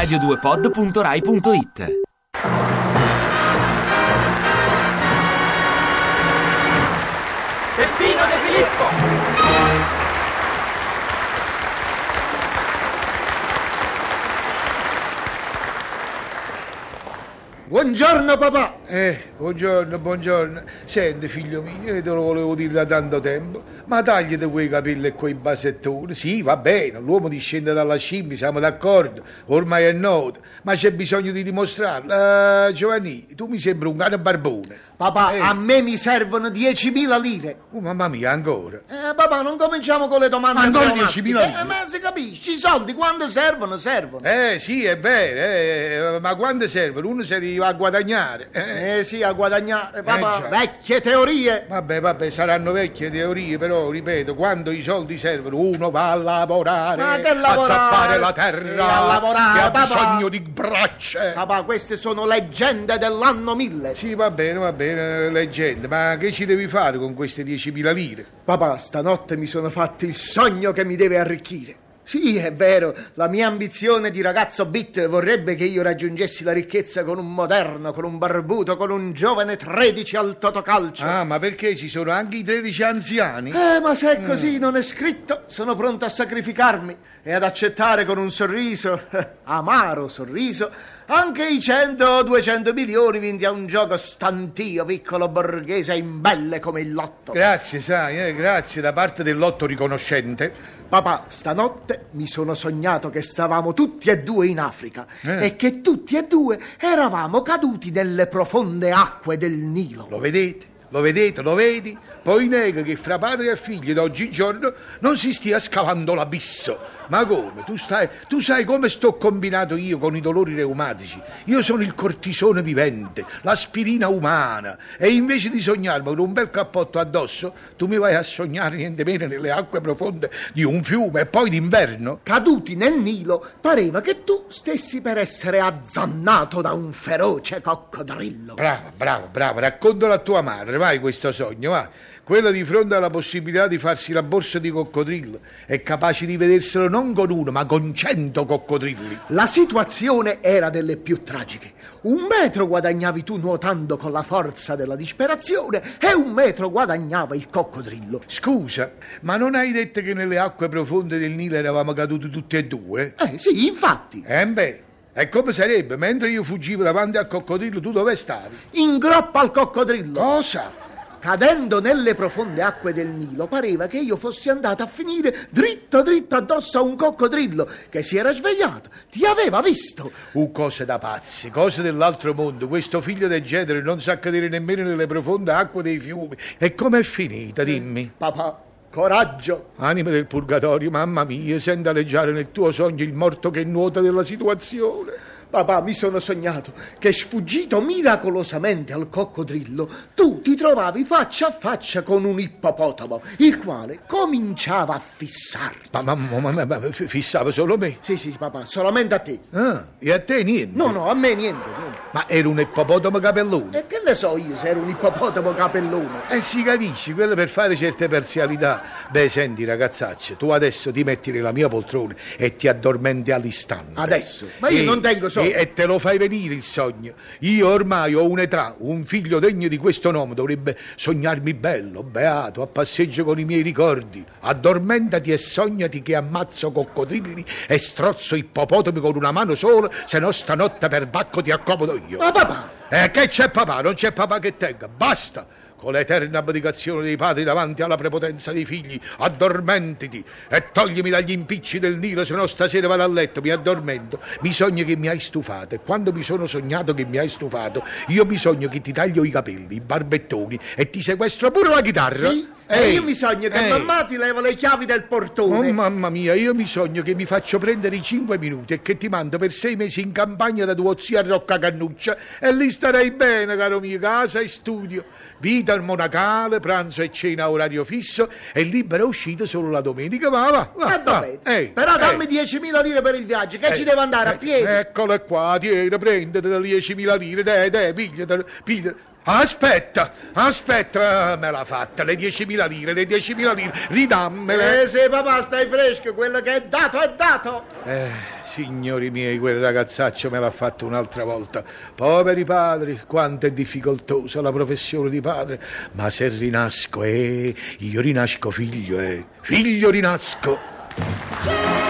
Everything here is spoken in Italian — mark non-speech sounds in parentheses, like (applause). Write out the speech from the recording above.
radio2pod.rai.it Peppino De Filippo! Buongiorno papà. Eh, buongiorno, buongiorno. Senti, figlio mio, io te lo volevo dire da tanto tempo, ma tagliate quei capelli e quei basettoni. Sì, va bene, l'uomo discende dalla scimmia, siamo d'accordo, ormai è noto, ma c'è bisogno di dimostrarlo. Eh, Giovanni, tu mi sembri un cane barbone. Papà, Eh. a me mi servono 10.000 lire. Oh, mamma mia, ancora. Eh, papà, non cominciamo con le domande Ma ancora pleonastiche. 10.000 lire? Eh, ma si capisce, i soldi quando servono, servono. Eh, sì, è vero, eh, ma quando serve? Uno se li va a guadagnare. Eh. Eh sì, a guadagnare, papà, Eh, vecchie teorie. Vabbè, vabbè, saranno vecchie teorie, però, ripeto, quando i soldi servono, uno va a lavorare, Ma che a lavorare? zappare la terra, a lavorare, che ha papà. bisogno di braccia. Papà, queste sono leggende dell'anno 1000. Sì, va bene, va bene, leggenda, ma che ci devi fare con queste 10.000 lire? Papà, stanotte mi sono fatto il sogno che mi deve arricchire. Sì, è vero, la mia ambizione di ragazzo bit vorrebbe che io raggiungessi la ricchezza con un moderno, con un barbuto, con un giovane 13 al totocalcio. Ah, ma perché ci sono anche i 13 anziani? Eh, ma se è così non è scritto, sono pronto a sacrificarmi e ad accettare con un sorriso, (laughs) amaro sorriso, anche i 100-200 milioni vinti a un gioco stantio, piccolo borghese, imbelle come il lotto. Grazie, sai, eh, grazie da parte dell'otto riconoscente. Papà, stanotte mi sono sognato che stavamo tutti e due in Africa Eh. e che tutti e due eravamo caduti nelle profonde acque del Nilo. Lo vedete? Lo vedete? Lo vedi? Poi nega che fra padre e figlio d'oggigiorno non si stia scavando l'abisso. Ma come? Tu, stai, tu sai come sto combinato io con i dolori reumatici? Io sono il cortisone vivente, l'aspirina umana. E invece di sognarmi con un bel cappotto addosso, tu mi vai a sognare niente meno nelle acque profonde di un fiume e poi d'inverno? Caduti nel Nilo, pareva che tu stessi per essere azzannato da un feroce coccodrillo. Bravo, bravo, bravo, raccontalo a tua madre, vai questo sogno, va. Quella di fronte alla possibilità di farsi la borsa di coccodrillo è capace di vederselo non con uno, ma con cento coccodrilli. La situazione era delle più tragiche. Un metro guadagnavi tu nuotando con la forza della disperazione e un metro guadagnava il coccodrillo. Scusa, ma non hai detto che nelle acque profonde del Nilo eravamo caduti tutti e due? Eh sì, infatti, Eh beh, e come sarebbe? Mentre io fuggivo davanti al coccodrillo, tu dove stavi? in groppa al coccodrillo. Cosa? Cadendo nelle profonde acque del Nilo, pareva che io fossi andato a finire dritto dritto addosso a un coccodrillo che si era svegliato, ti aveva visto. Uh, cose da pazzi, cose dell'altro mondo. Questo figlio del genere non sa cadere nemmeno nelle profonde acque dei fiumi. E com'è finita, dimmi? Papà, coraggio. Anima del purgatorio, mamma mia, senti aleggiare nel tuo sogno il morto che nuota della situazione. Papà, mi sono sognato che sfuggito miracolosamente al coccodrillo, tu ti trovavi faccia a faccia con un ippopotamo, il quale cominciava a fissarti. Ma, ma, ma, ma- ma- fissava solo me. Sì, sì, papà, solamente a te. Ah, e a te niente? No, no, a me niente, niente. Ma era un ippopotamo capellone. E che ne so io se ero un ippopotamo capellone? E si capisce, quello per fare certe parzialità. Beh, senti, ragazzaccio, tu adesso ti metti nella mia poltrona e ti addormenti all'istante. Adesso? Ma io E- non tengo sonno. E, e te lo fai venire il sogno. Io ormai ho un'età, un figlio degno di questo nome dovrebbe sognarmi bello, beato, a passeggio con i miei ricordi. Addormentati e sognati che ammazzo coccodrilli e strozzo ippopotami con una mano sola, se no stanotte per bacco ti accomodo io. Ma papà, E che c'è papà? Non c'è papà che tenga. Basta! Con l'eterna abdicazione dei padri davanti alla prepotenza dei figli, addormentiti e toglimi dagli impicci del Nilo, se no stasera vado a letto, mi addormento. Mi sogno che mi hai stufato e quando mi sono sognato che mi hai stufato, io mi sogno che ti taglio i capelli, i barbettoni e ti sequestro pure la chitarra. sì? E Ehi, io mi sogno che ehi. mamma ti leva le chiavi del portone. Oh mamma mia, io mi sogno che mi faccio prendere i cinque minuti e che ti mando per sei mesi in campagna da tuo zio a Rocca Cannuccia e lì starai bene, caro mio, casa e studio, vita al monacale, pranzo e cena a orario fisso e libera uscita solo la domenica, va, va, va. Eh, va. Ehi, Però ehi. dammi 10.000 lire per il viaggio, che ci Eh, devo andare a eh, piedi. Eccole qua, tieni, prendete le 10.000 lire, dai, dai, pigliatele, pigliatele. Aspetta, aspetta, me l'ha fatta, le 10.000 lire, le 10.000 lire, ridammele. Eh, se papà stai fresco, quello che è dato è dato. Eh, signori miei, quel ragazzaccio me l'ha fatto un'altra volta. Poveri padri, quanto è difficoltosa la professione di padre. Ma se rinasco, eh, io rinasco figlio, eh, figlio rinasco. Peppino